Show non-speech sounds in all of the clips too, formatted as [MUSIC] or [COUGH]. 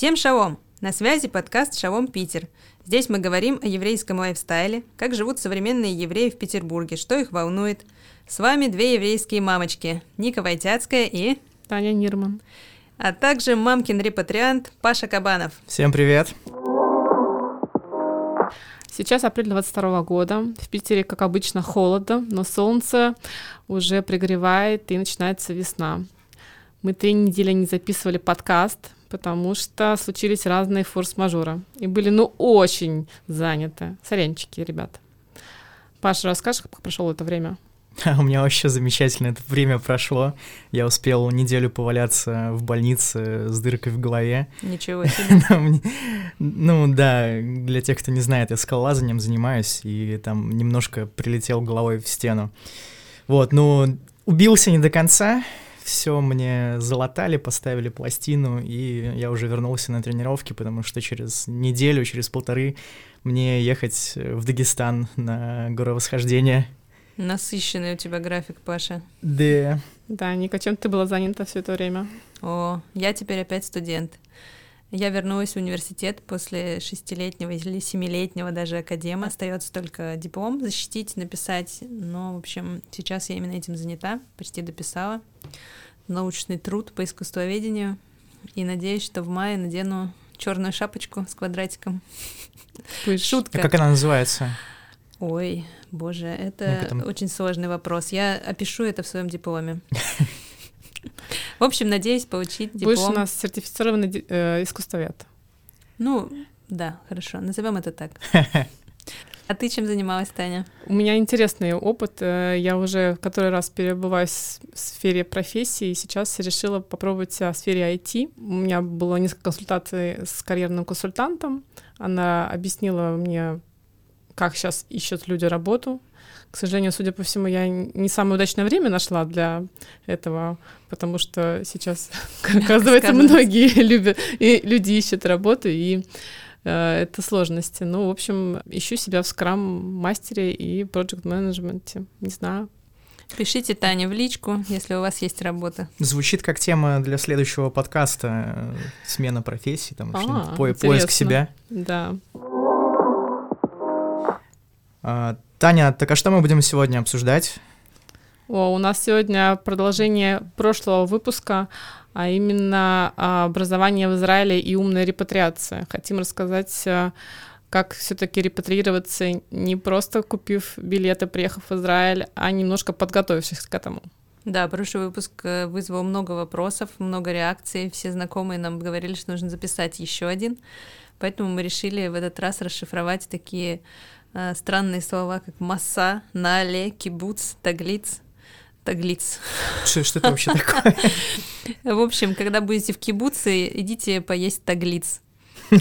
Всем шалом! На связи подкаст «Шалом Питер». Здесь мы говорим о еврейском лайфстайле, как живут современные евреи в Петербурге, что их волнует. С вами две еврейские мамочки – Ника Войтяцкая и… Таня Нирман. А также мамкин репатриант Паша Кабанов. Всем привет! Сейчас апрель 22 года. В Питере, как обычно, холодно, но солнце уже пригревает и начинается весна. Мы три недели не записывали подкаст, потому что случились разные форс-мажоры. И были, ну, очень заняты. Сорянчики, ребята. Паша, расскажешь, как прошло это время? [LAUGHS] У меня вообще замечательно это время прошло. Я успел неделю поваляться в больнице с дыркой в голове. Ничего себе. [LAUGHS] Ну да, для тех, кто не знает, я скалолазанием занимаюсь, и там немножко прилетел головой в стену. Вот, ну, убился не до конца, все мне залатали, поставили пластину, и я уже вернулся на тренировки, потому что через неделю, через полторы мне ехать в Дагестан на горовосхождение. Насыщенный у тебя график, Паша. Да. Да, Ника, чем ты была занята все это время? О, я теперь опять студент. Я вернулась в университет после шестилетнего или семилетнего даже академа. Остается только диплом защитить, написать. Но, в общем, сейчас я именно этим занята, почти дописала. Научный труд по искусствоведению. И надеюсь, что в мае надену черную шапочку с квадратиком. Шутка. А как она называется? Ой, боже, это потом... очень сложный вопрос. Я опишу это в своем дипломе. [LAUGHS] В общем, надеюсь получить диплом. Будешь у нас сертифицированный э, искусствовед. Ну, да, хорошо, назовем это так. [LAUGHS] А ты чем занималась, Таня? У меня интересный опыт. Э, я уже который раз перебываюсь в сфере профессии, и сейчас решила попробовать себя в сфере IT. У меня было несколько консультаций с карьерным консультантом. Она объяснила мне как сейчас ищут люди работу. К сожалению, судя по всему, я не самое удачное время нашла для этого, потому что сейчас, [LAUGHS] оказывается, многие [LAUGHS] любят, и люди ищут работу, и э, это сложности. Ну, в общем, ищу себя в скрам-мастере и проект-менеджменте. Не знаю, Пишите Тане в личку, если у вас есть работа. Звучит как тема для следующего подкаста э, смена профессии, там, а, по поиск себя. Да. А, Таня, так а что мы будем сегодня обсуждать? О, у нас сегодня продолжение прошлого выпуска, а именно а, образование в Израиле и умная репатриация. Хотим рассказать, а, как все-таки репатриироваться, не просто купив билеты, приехав в Израиль, а немножко подготовившись к этому. Да, прошлый выпуск э, вызвал много вопросов, много реакций. Все знакомые нам говорили, что нужно записать еще один. Поэтому мы решили в этот раз расшифровать такие э, странные слова, как масса, нале, кибуц, таглиц. Таглиц. Что, что это вообще такое? [LAUGHS] В общем, когда будете в кибуце, идите поесть таглиц. [LAUGHS]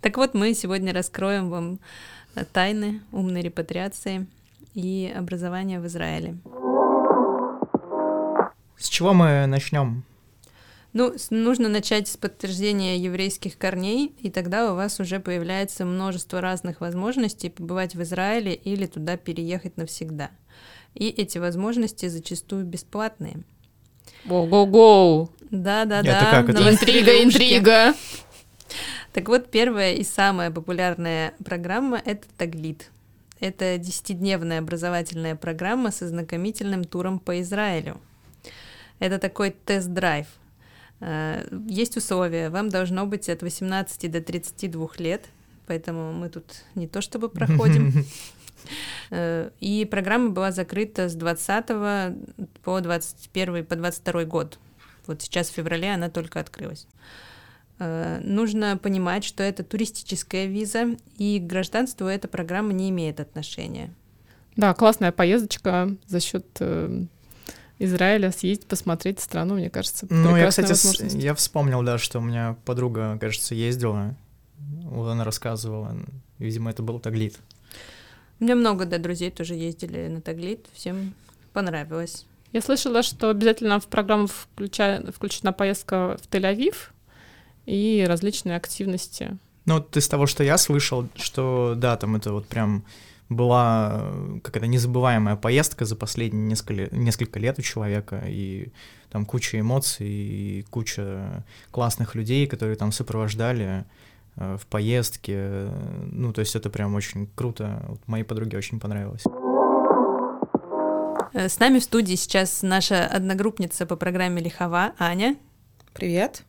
Так вот, мы сегодня раскроем вам тайны умной репатриации и образования в Израиле. С чего мы начнем? Ну, нужно начать с подтверждения еврейских корней, и тогда у вас уже появляется множество разных возможностей побывать в Израиле или туда переехать навсегда. И эти возможности зачастую бесплатные. Го-го-го! Да-да-да. Это как это? Интрига, интрига! [LAUGHS] Так вот, первая и самая популярная программа — это Таглит. Это десятидневная образовательная программа с ознакомительным туром по Израилю. Это такой тест-драйв — есть условия, вам должно быть от 18 до 32 лет, поэтому мы тут не то чтобы [LAUGHS] проходим. Э, и программа была закрыта с 20 по 21 по 22 год. Вот сейчас в феврале она только открылась. Э, нужно понимать, что это туристическая виза, и к гражданству эта программа не имеет отношения. Да, классная поездочка за счет Израиля съездить, посмотреть страну, мне кажется, Ну, я, кстати, я вспомнил, да, что у меня подруга, кажется, ездила, вот она рассказывала, видимо, это был Таглит. У меня много, да, друзей тоже ездили на Таглит, всем понравилось. Я слышала, что обязательно в программу включа... включена поездка в Тель-Авив и различные активности. Ну, вот из того, что я слышал, что да, там это вот прям была э, какая-то незабываемая поездка за последние несколько, несколько лет у человека, и там куча эмоций, и куча классных людей, которые там сопровождали э, в поездке. Ну, то есть это прям очень круто. Вот моей подруге очень понравилось. Э, с нами в студии сейчас наша одногруппница по программе Лихова Аня. Привет.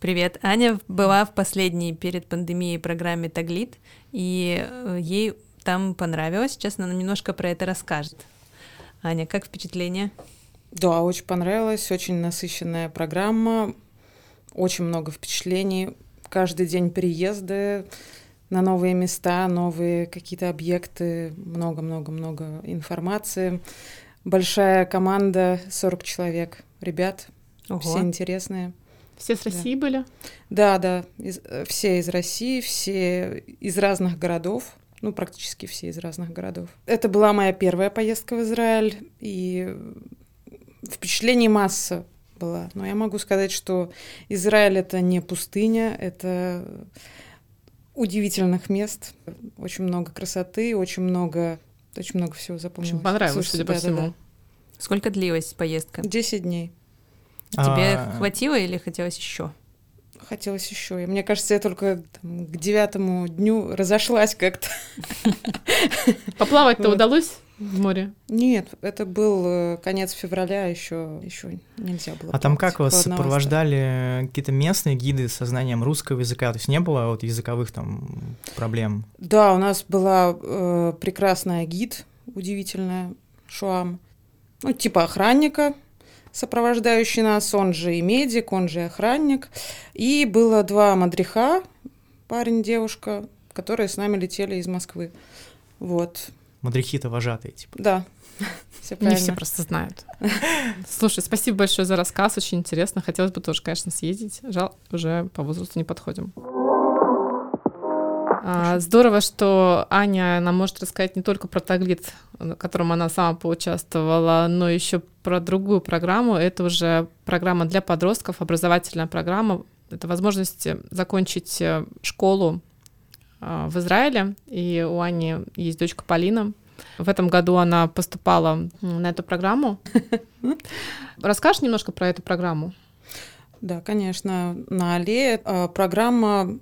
Привет. Аня была в последней перед пандемией программе Таглит, и ей там понравилось. Сейчас она немножко про это расскажет. Аня, как впечатление? Да, очень понравилось. Очень насыщенная программа. Очень много впечатлений. Каждый день переезды на новые места, новые какие-то объекты, много-много-много информации. Большая команда, 40 человек ребят, Ого. все интересные. Все с России да. были? Да, да, из, э, все из России, все из разных городов ну, практически все из разных городов. Это была моя первая поездка в Израиль, и впечатлений масса была. Но я могу сказать, что Израиль — это не пустыня, это удивительных мест, очень много красоты, очень много, очень много всего запомнилось. Очень понравилось, судя по всему. Да, да. Сколько длилась поездка? Десять дней. Тебе а... хватило или хотелось еще? Хотелось еще. И мне кажется, я только там, к девятому дню разошлась как-то. [LAUGHS] Поплавать-то вот. удалось в море? Нет, это был э, конец февраля, еще еще нельзя было. А там как вас сопровождали какие-то местные гиды со знанием русского языка? То есть не было вот языковых там проблем? Да, у нас была э, прекрасная гид, удивительная, Шуам. Ну, типа охранника, сопровождающий нас, он же и медик, он же и охранник. И было два мадриха, парень, девушка, которые с нами летели из Москвы. Вот. Мадрихи-то вожатые, типа. Да. [LAUGHS] Все Не все просто знают. Слушай, спасибо большое за рассказ, очень интересно. Хотелось бы тоже, конечно, съездить. Жал, уже по возрасту не подходим. А, здорово, что Аня нам может рассказать не только про таглит, в котором она сама поучаствовала, но еще про другую программу. Это уже программа для подростков, образовательная программа. Это возможность закончить э, школу а, в Израиле. И у Ани есть дочка Полина. В этом году она поступала на эту программу. [LAUGHS] Расскажешь немножко про эту программу? Да, конечно. На Алле э, программа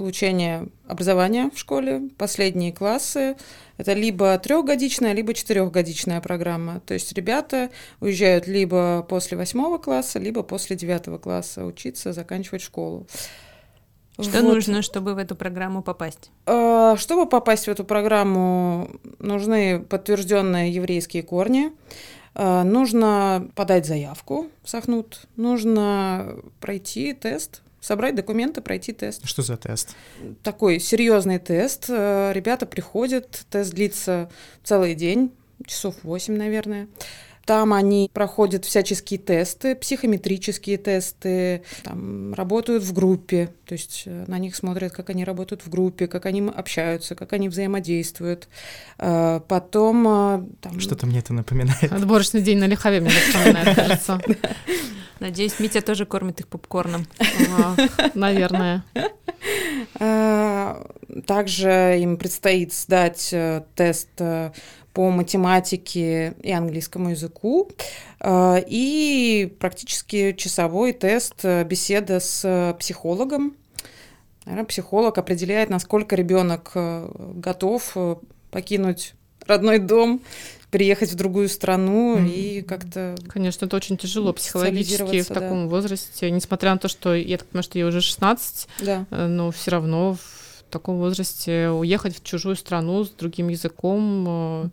получения образования в школе, последние классы. Это либо трехгодичная, либо четырехгодичная программа. То есть ребята уезжают либо после восьмого класса, либо после девятого класса учиться, заканчивать школу. Что вот. нужно, чтобы в эту программу попасть? А, чтобы попасть в эту программу, нужны подтвержденные еврейские корни. А, нужно подать заявку в Сахнут, нужно пройти тест собрать документы, пройти тест. Что за тест? Такой серьезный тест. Э, ребята приходят, тест длится целый день, часов 8, наверное. Там они проходят всяческие тесты, психометрические тесты, там, работают в группе, то есть э, на них смотрят, как они работают в группе, как они общаются, как они взаимодействуют. Э, потом... Там... Что-то мне это напоминает. Отборочный день на Лихове мне напоминает, [LAUGHS] кажется. Надеюсь, Митя тоже кормит их попкорном. Наверное. Также им предстоит сдать э, тест э, по математике и английскому языку э, и практически часовой тест беседа с психологом. Психолог определяет, насколько ребенок готов покинуть родной дом переехать в другую страну mm. и как-то... Конечно, это очень тяжело психологически в таком да. возрасте, несмотря на то, что я так понимаю, что ей уже 16, да. Э, но все равно в таком возрасте уехать в чужую страну с другим языком э,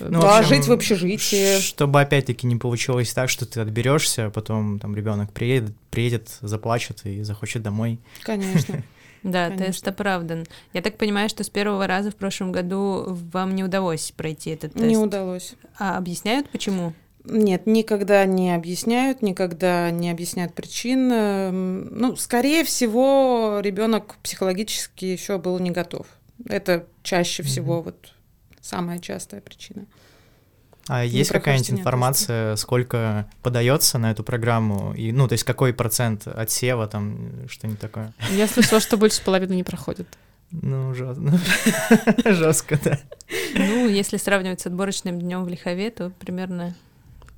ну, да, общем, жить в общежитии. Чтобы опять-таки не получилось так, что ты отберешься, а потом там ребенок приедет, приедет, заплачет и захочет домой. Конечно. [LAUGHS] Да, Конечно. тест оправдан. Я так понимаю, что с первого раза в прошлом году вам не удалось пройти этот тест. Не удалось. А объясняют почему? Нет, никогда не объясняют, никогда не объясняют причин. Эм, ну, скорее всего, ребенок психологически еще был не готов. Это чаще всего mm-hmm. вот самая частая причина. А есть какая-нибудь информация, сколько подается на эту программу? И, ну, то есть какой процент отсева там, что-нибудь такое? Я слышала, что больше половины не проходит. Ну, жестко, [LAUGHS] да. Ну, если сравнивать с отборочным днем в Лихове, то примерно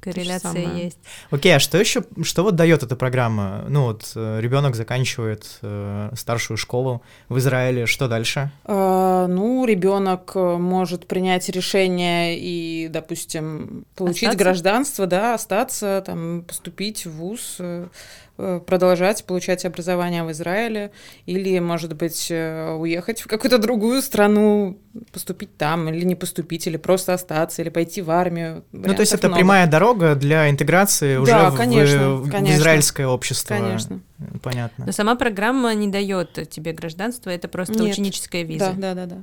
корреляция есть. Окей, а что еще, что вот дает эта программа? Ну вот э, ребенок заканчивает э, старшую школу в Израиле, что дальше? А, ну, ребенок э, может принять решение и, допустим, получить остаться? гражданство, да, остаться, там, поступить в ВУЗ, э, Э, продолжать получать образование в Израиле или, может быть, э, уехать в какую-то другую страну, поступить там, или не поступить, или просто остаться, или пойти в армию. Ну, то есть это много. прямая дорога для интеграции уже да, в, конечно, в, конечно. в израильское общество. Конечно. Понятно. Но сама программа не дает тебе гражданство, это просто Нет. ученическая виза. Да, да, да, да.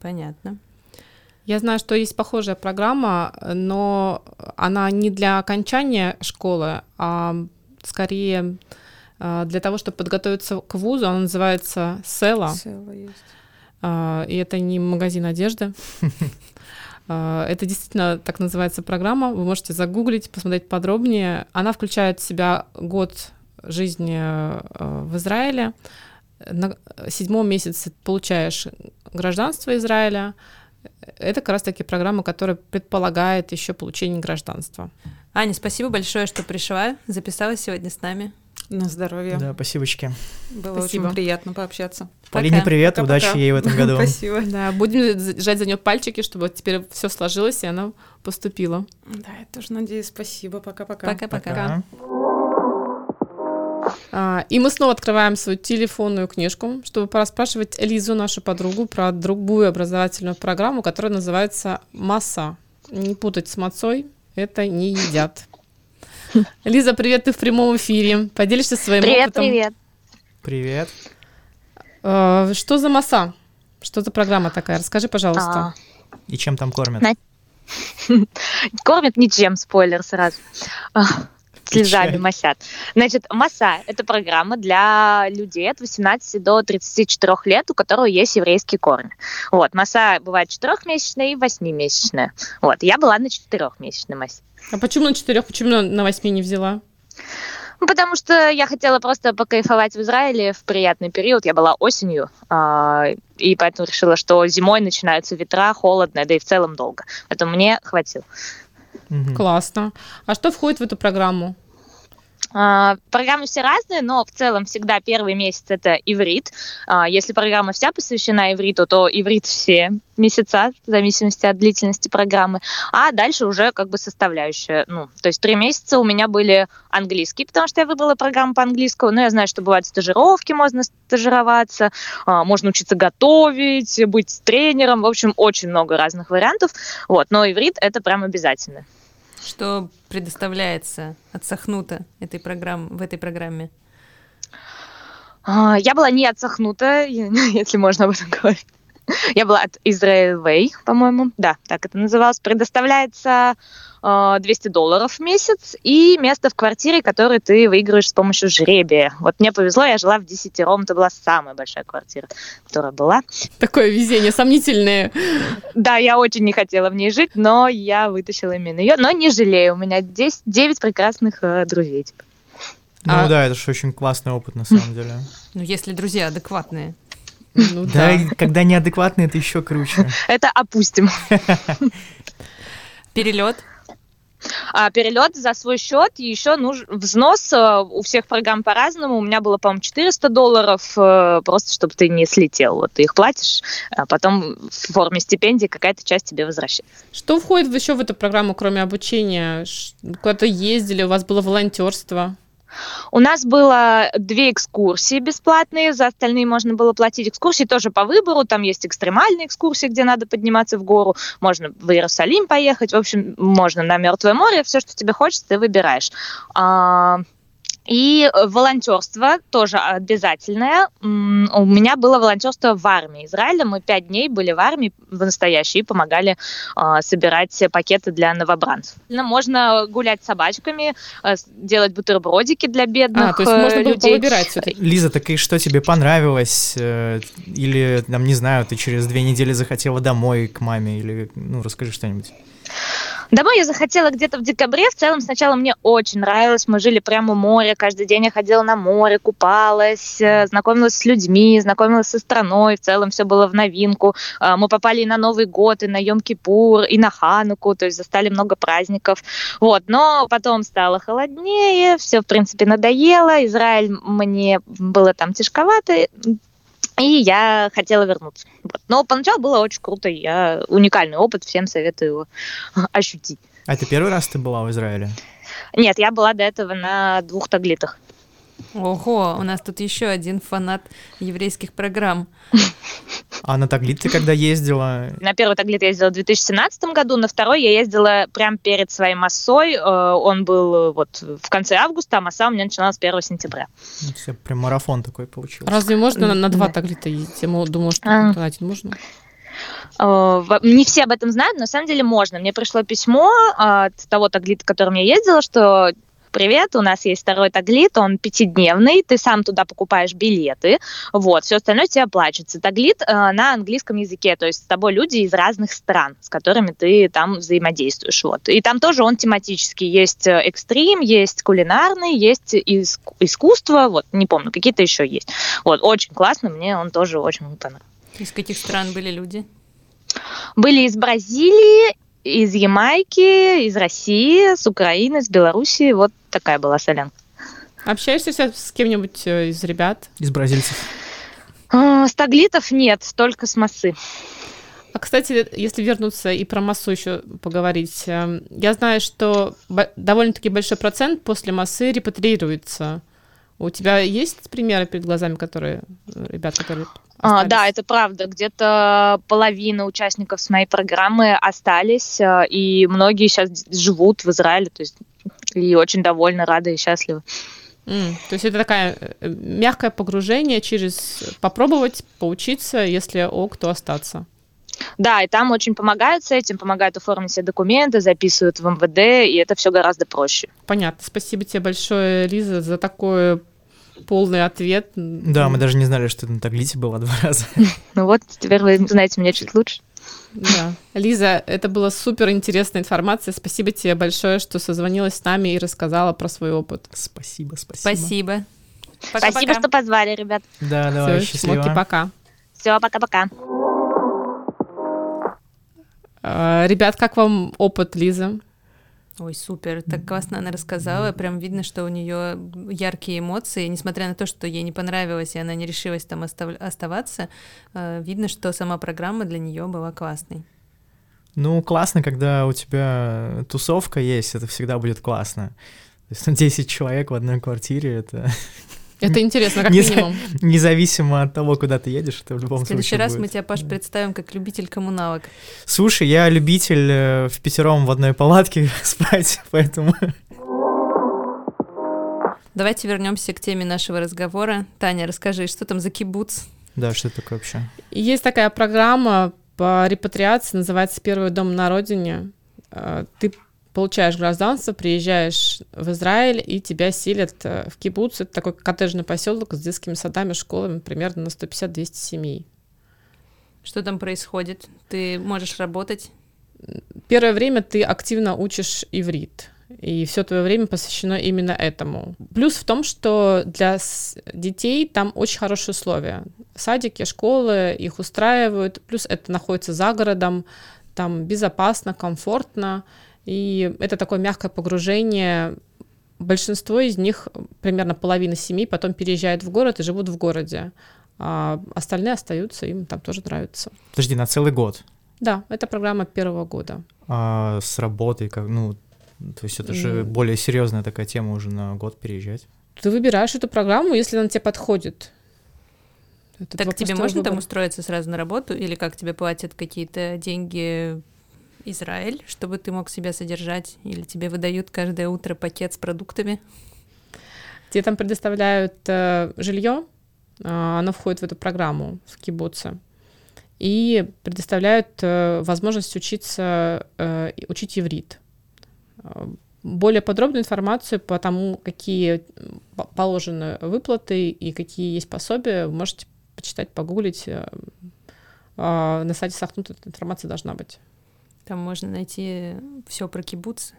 Понятно. Я знаю, что есть похожая программа, но она не для окончания школы, а скорее а, для того, чтобы подготовиться к вузу, он называется Села. А, и это не магазин одежды. [LAUGHS] А, это действительно так называется программа. Вы можете загуглить, посмотреть подробнее. Она включает в себя год жизни в Израиле. На седьмом месяце получаешь гражданство Израиля. Это как раз-таки программа, которая предполагает еще получение гражданства. Аня, спасибо большое, что пришла, записалась сегодня с нами. На здоровье. Да, спасибочки. Было спасибо. очень приятно пообщаться. Полине привет, пока, удачи пока. ей в этом году. [LAUGHS] Спасибо. Да, будем жать за нее пальчики, чтобы теперь все сложилось, и она поступила. Да, я тоже надеюсь. Спасибо. Пока-пока. Пока-пока. А, и мы снова открываем свою телефонную книжку, чтобы пораспрашивать Лизу, нашу подругу, про другую образовательную программу, которая называется «Масса». Не путать с «Мацой», это не едят. Лиза, привет, ты в прямом эфире. Поделишься своим привет, опытом. Привет, привет. Привет. Что за масса? Что за программа такая? Расскажи, пожалуйста. А... И чем там кормят? [LAUGHS] Кормят ничем, спойлер сразу слезами масят. Значит, МАСА – это программа для людей от 18 до 34 лет, у которых есть еврейский корни. Вот, МАСА бывает четырехмесячная и восьмимесячная. Вот, я была на четырехмесячной МАСе. А почему на четырех, почему на восьми не взяла? Ну, потому что я хотела просто покайфовать в Израиле в приятный период. Я была осенью, э, и поэтому решила, что зимой начинаются ветра, холодно, да и в целом долго. Поэтому мне хватило. Классно. А что входит в эту программу? А, программы все разные, но в целом всегда первый месяц это иврит. А, если программа вся посвящена ивриту, то иврит все месяца, в зависимости от длительности программы. А дальше уже как бы составляющая. Ну, то есть три месяца у меня были английские, потому что я выбрала программу по английскому. Но я знаю, что бывают стажировки, можно стажироваться, а, можно учиться готовить, быть тренером. В общем, очень много разных вариантов. Вот, но иврит это прям обязательно. Что предоставляется от Сахнута этой программ, в этой программе? А, я была не от Сахнута, [LAUGHS] если можно об этом говорить. [LAUGHS] Я была от Israel Way, по-моему. Да, так это называлось. Предоставляется 200 э, долларов в месяц и место в квартире, которое ты выигрываешь с помощью жребия. Вот мне повезло, я жила в десятером, это была самая большая квартира, которая была. Такое везение сомнительное. Да, я очень не хотела в ней жить, но я вытащила именно ее, но не жалею, у меня 10, 9 прекрасных э, друзей. Типа. Ну а... да, это же очень классный опыт на самом [LAUGHS] деле. Ну если друзья адекватные. Ну, да, да, когда неадекватные, это еще круче. Это опустим. Перелет. А, перелет за свой счет, и еще нужен взнос э, у всех программ по-разному. У меня было, по-моему, 400 долларов, э, просто чтобы ты не слетел. Вот ты их платишь, а потом в форме стипендии какая-то часть тебе возвращается. Что входит еще в эту программу, кроме обучения? Куда-то ездили, у вас было волонтерство? У нас было две экскурсии бесплатные, за остальные можно было платить. Экскурсии тоже по выбору, там есть экстремальные экскурсии, где надо подниматься в гору, можно в Иерусалим поехать, в общем, можно на Мертвое море, все, что тебе хочется, ты выбираешь. И волонтерство тоже обязательное. У меня было волонтерство в армии Израиля. Мы пять дней были в армии в настоящей и помогали э, собирать пакеты для новобранцев. Можно гулять с собачками, э, делать бутербродики для бедных а, то есть можно было повыбирать все-таки. Лиза, так и что тебе понравилось? Э, или, там, не знаю, ты через две недели захотела домой к маме? Или, ну, расскажи что-нибудь. Домой я захотела где-то в декабре. В целом сначала мне очень нравилось. Мы жили прямо у моря. Каждый день я ходила на море, купалась, э, знакомилась с людьми, знакомилась со страной. В целом все было в новинку. А, мы попали и на Новый год, и на Йом-Кипур, и на Хануку. То есть застали много праздников. Вот. Но потом стало холоднее, все, в принципе, надоело. Израиль мне было там тяжковато. И я хотела вернуться. Вот. Но поначалу было очень круто. Я уникальный опыт, всем советую его ощутить. А это первый раз ты была в Израиле? Нет, я была до этого на двух таглитах. Ого, у нас тут еще один фанат еврейских программ. [LAUGHS] А на Таглит ты когда ездила? На первый Таглит я ездила в 2017 году, на второй я ездила прямо перед своей массой. Э, он был э, вот в конце августа, а масса у меня начиналась 1 сентября. Все, прям марафон такой получился. Разве можно на, на два Таглита ездить? Я думала, что а. на один можно. Э, не все об этом знают, но на самом деле можно. Мне пришло письмо от того таглита, которым я ездила, что привет, у нас есть второй таглит, он пятидневный, ты сам туда покупаешь билеты, вот, все остальное тебе оплачивается. Таглит э, на английском языке, то есть с тобой люди из разных стран, с которыми ты там взаимодействуешь, вот. И там тоже он тематический, есть э, экстрим, есть кулинарный, есть иск- искусство, вот, не помню, какие-то еще есть. Вот, очень классно, мне он тоже очень понравился. Из каких стран были люди? Были из Бразилии, из Ямайки, из России, с Украины, с Белоруссии. Вот такая была солянка. Общаешься с кем-нибудь э, из ребят? Из бразильцев? А, с таглитов нет, только с массы. А, кстати, если вернуться и про массу еще поговорить, эм, я знаю, что довольно-таки большой процент после массы репатриируется. У тебя есть примеры перед глазами, которые э, ребят, которые а, да, это правда. Где-то половина участников с моей программы остались, э, и многие сейчас живут в Израиле, то есть и очень довольны, рады и счастливы. Mm, то есть это такое э, мягкое погружение через попробовать, поучиться, если ок, то остаться. Да, и там очень помогают с этим, помогают оформить все документы, записывают в МВД, и это все гораздо проще. Понятно. Спасибо тебе большое, Лиза, за такое полный ответ. Да, мы даже не знали, что это на Таглите было два раза. [LAUGHS] Ну вот, теперь вы знаете меня чуть лучше. Да. Лиза, это была супер интересная информация. Спасибо тебе большое, что созвонилась с нами и рассказала про свой опыт. Спасибо, спасибо. Спасибо. Пока, спасибо, пока. что позвали, ребят. Да, давай, Всё, счастливо. Смоки, пока. Все, пока-пока. А, ребят, как вам опыт Лизы? Ой, супер, так классно она рассказала, прям видно, что у нее яркие эмоции, несмотря на то, что ей не понравилось, и она не решилась там остав- оставаться, э, видно, что сама программа для нее была классной. Ну, классно, когда у тебя тусовка есть, это всегда будет классно. То есть 10 человек в одной квартире, это это интересно, как минимум. Независимо от того, куда ты едешь, это в любом случае В следующий раз мы тебя, Паш, представим как любитель коммуналок. Слушай, я любитель э, в пятером в одной палатке [LAUGHS] спать, поэтому... Давайте вернемся к теме нашего разговора. Таня, расскажи, что там за кибуц? Да, что это такое вообще? Есть такая программа по репатриации, называется «Первый дом на родине». Э, ты получаешь гражданство, приезжаешь в Израиль, и тебя селят э, в кибуц. Это такой коттеджный поселок с детскими садами, школами, примерно на 150-200 семей. Что там происходит? Ты можешь работать? Первое время ты активно учишь иврит. И все твое время посвящено именно этому. Плюс в том, что для детей там очень хорошие условия. Садики, школы их устраивают. Плюс это находится за городом. Там безопасно, комфортно. И это такое мягкое погружение. Большинство из них, примерно половина семей, потом переезжают в город и живут в городе. А остальные остаются, им там тоже нравится. Подожди, на целый год? Да, это программа первого года. А с работой, как, ну, то есть это же mm. более серьезная такая тема уже на год переезжать. Ты выбираешь эту программу, если она тебе подходит. Это так тебе можно выбор. там устроиться сразу на работу, или как тебе платят какие-то деньги Израиль, чтобы ты мог себя содержать, или тебе выдают каждое утро пакет с продуктами? Тебе там предоставляют э, жилье, э, оно входит в эту программу в кибуце, и предоставляют э, возможность учиться, э, учить иврит. Э, более подробную информацию по тому, какие положены выплаты и какие есть пособия, вы можете почитать, погуглить. Э, э, на сайте Сахнут эта информация должна быть. Там можно найти все про кибуц.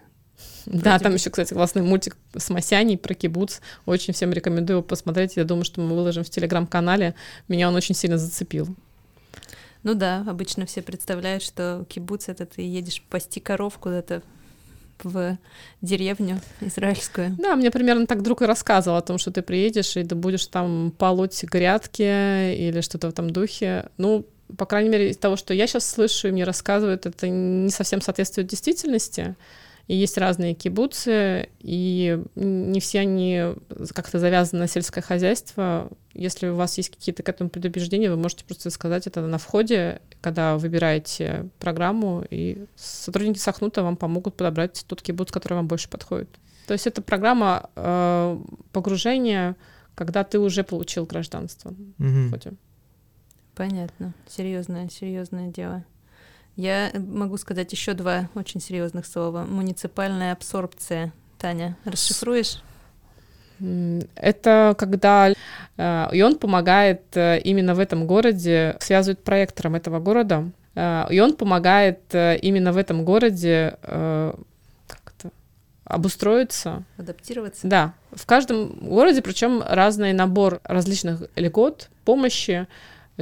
Да, там еще, кстати, классный мультик с Масяней про кибуц. Очень всем рекомендую посмотреть. Я думаю, что мы выложим в телеграм-канале. Меня он очень сильно зацепил. Ну да, обычно все представляют, что кибуц это ты едешь пасти коров куда-то в деревню израильскую. Да, мне примерно так друг и рассказывал о том, что ты приедешь, и ты будешь там полоть грядки или что-то в этом духе. Ну, по крайней мере, из того, что я сейчас слышу и мне рассказывают, это не совсем соответствует действительности. И есть разные кибуцы, и не все они как-то завязаны на сельское хозяйство. Если у вас есть какие-то к этому предубеждения, вы можете просто сказать это на входе, когда выбираете программу, и сотрудники Сахнута вам помогут подобрать тот кибуц, который вам больше подходит. То есть это программа э, погружения, когда ты уже получил гражданство. Мгм. Вроде. Понятно. Серьезное, серьезное дело. Я могу сказать еще два очень серьезных слова. Муниципальная абсорбция. Таня, расшифруешь? Это когда э, и он помогает э, именно в этом городе, связывает проектором этого города, э, и он помогает именно в этом городе как это, обустроиться. Адаптироваться? Да, в каждом городе, причем разный набор различных льгот, помощи.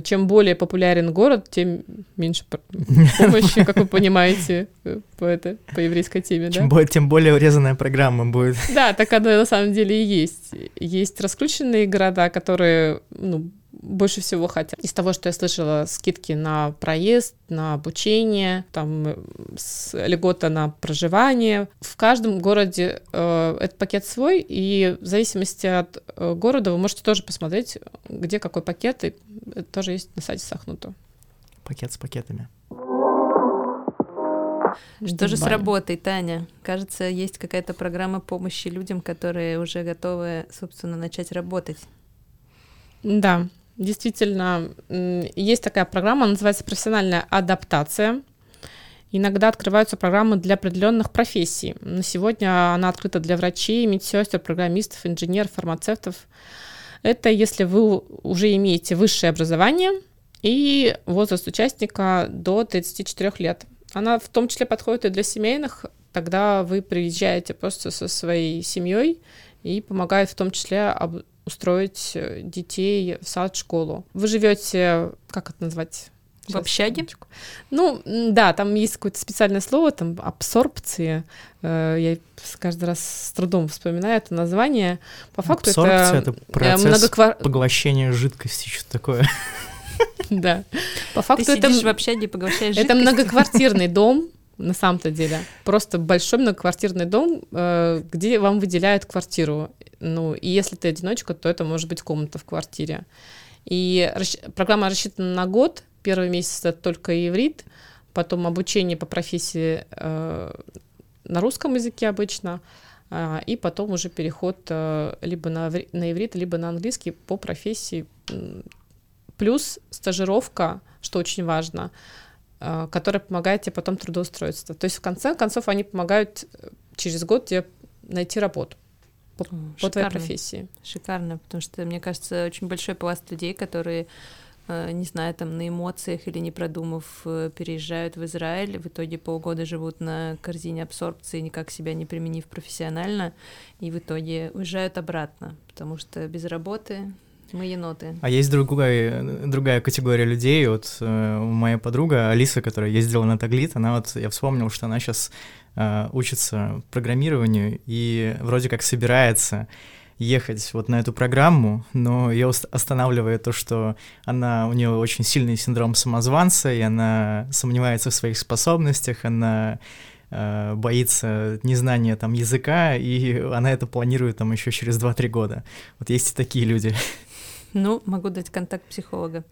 Чем более популярен город, тем меньше [LAUGHS] помощи, как вы понимаете, э, по, это, по еврейской теме, да? Чем бо- тем более урезанная программа будет. Да, так оно на самом деле и есть. Есть раскрученные города, которые ну, больше всего хотят. Из того, что я слышала, скидки на проезд, на обучение, там с- льгота на проживание. В каждом городе э, этот пакет свой, и в зависимости от э, города вы можете тоже посмотреть, где какой пакет, и это тоже есть на сайте Сахнута. Пакет с пакетами. Что же с работой, Таня? Кажется, есть какая-то программа помощи людям, которые уже готовы, собственно, начать работать. Да, действительно, есть такая программа, называется профессиональная адаптация. Иногда открываются программы для определенных профессий. На сегодня она открыта для врачей, медсестер, программистов, инженеров, фармацевтов. Это если вы уже имеете высшее образование и возраст участника до 34 лет. Она в том числе подходит и для семейных. Тогда вы приезжаете просто со своей семьей и помогает в том числе устроить э, детей в сад, школу. Вы живете, как это назвать? В общаге? секундочку. Ну, да, там есть какое-то специальное слово, там абсорбции. Э, Я каждый раз с трудом вспоминаю это название. По факту Абсорбция это, это процесс многоквар- поглощения жидкости, что-то такое. [LAUGHS] Да. По Ты факту это сидишь в общаге и поглощаешь Это жидкость. многоквартирный [LAUGHS] дом, на самом-то деле. Просто большой многоквартирный дом, э, где вам выделяют квартиру. Ну, и если ты одиночка, то это может быть комната в квартире. И расщ- программа рассчитана на год. Первый месяц это только иврит, потом обучение по профессии э, на русском языке обычно, а, и потом уже переход э, либо на, на иврит, либо на английский по профессии. Плюс стажировка, что очень важно, э, которая помогает тебе потом трудоустроиться. То есть в конце концов они помогают э, через год тебе найти работу по, по твоей профессии. Шикарно, потому что, мне кажется, очень большой пласт людей, которые, э, не знаю, там на эмоциях или не продумав, э, переезжают в Израиль, в итоге полгода живут на корзине абсорбции, никак себя не применив профессионально, и в итоге уезжают обратно, потому что без работы мы еноты. А есть другая, другая категория людей. Вот э, моя подруга Алиса, которая ездила на Таглит, она вот, я вспомнил, что она сейчас учится программированию и вроде как собирается ехать вот на эту программу, но ее останавливает то, что она, у нее очень сильный синдром самозванца, и она сомневается в своих способностях, она э, боится незнания там языка, и она это планирует там еще через 2-3 года. Вот есть и такие люди. Ну, могу дать контакт психолога.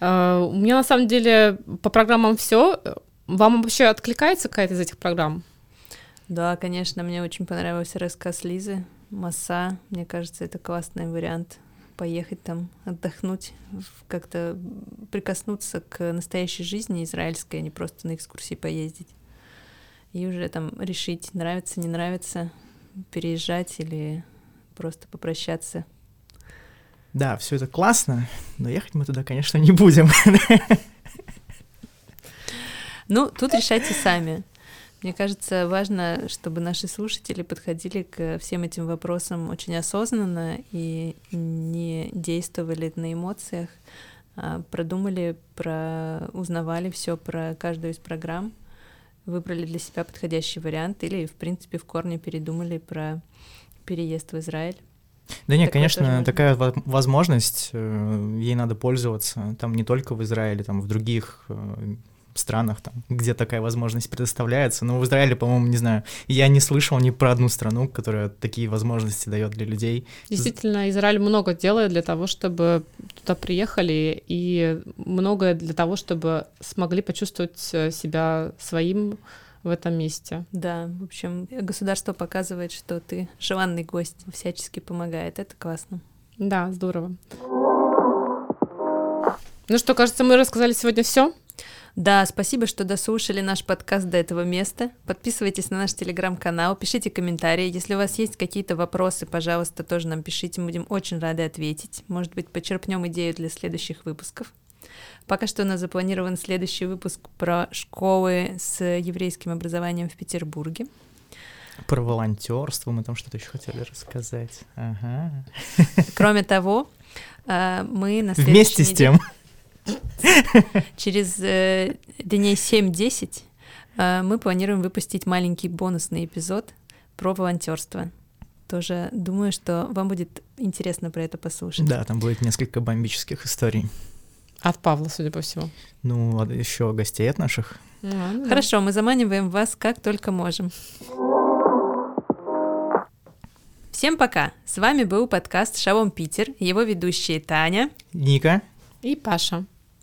Э, У меня на самом деле по программам все. Вам вообще откликается какая-то из этих программ? Да, конечно, мне очень понравился рассказ Лизы Масса. Мне кажется, это классный вариант поехать там, отдохнуть, как-то прикоснуться к настоящей жизни израильской, а не просто на экскурсии поездить. И уже там решить, нравится, не нравится, переезжать или просто попрощаться. Да, все это классно, но ехать мы туда, конечно, не будем. [LAUGHS] Ну, тут решайте сами. Мне кажется, важно, чтобы наши слушатели подходили к всем этим вопросам очень осознанно и не действовали на эмоциях, а продумали, про узнавали все про каждую из программ, выбрали для себя подходящий вариант или, в принципе, в корне передумали про переезд в Израиль. Да нет, конечно, такая возможность, э, ей надо пользоваться, там не только в Израиле, там в других э, странах, там, где такая возможность предоставляется. Но в Израиле, по-моему, не знаю, я не слышал ни про одну страну, которая такие возможности дает для людей. Действительно, Израиль много делает для того, чтобы туда приехали, и многое для того, чтобы смогли почувствовать э, себя своим в этом месте. Да, в общем, государство показывает, что ты желанный гость, всячески помогает. Это классно. Да, здорово. Ну что, кажется, мы рассказали сегодня все. Да, спасибо, что дослушали наш подкаст до этого места. Подписывайтесь на наш телеграм-канал, пишите комментарии. Если у вас есть какие-то вопросы, пожалуйста, тоже нам пишите. Мы будем очень рады ответить. Может быть, почерпнем идею для следующих выпусков. Пока что у нас запланирован следующий выпуск про школы с еврейским образованием в Петербурге. Про волонтерство мы там что-то еще хотели рассказать. Ага. Кроме того, э, мы на Вместе с тем. [LAUGHS] Через э, дней 7-10 э, мы планируем выпустить маленький бонусный эпизод про волонтерство. Тоже думаю, что вам будет интересно про это послушать. Да, там будет несколько бомбических историй. От Павла, судя по всему. Ну, а еще гостей от наших. А, ну Хорошо, да. мы заманиваем вас как только можем. Всем пока! С вами был подкаст «Шалом Питер», его ведущие Таня, Ника и Паша.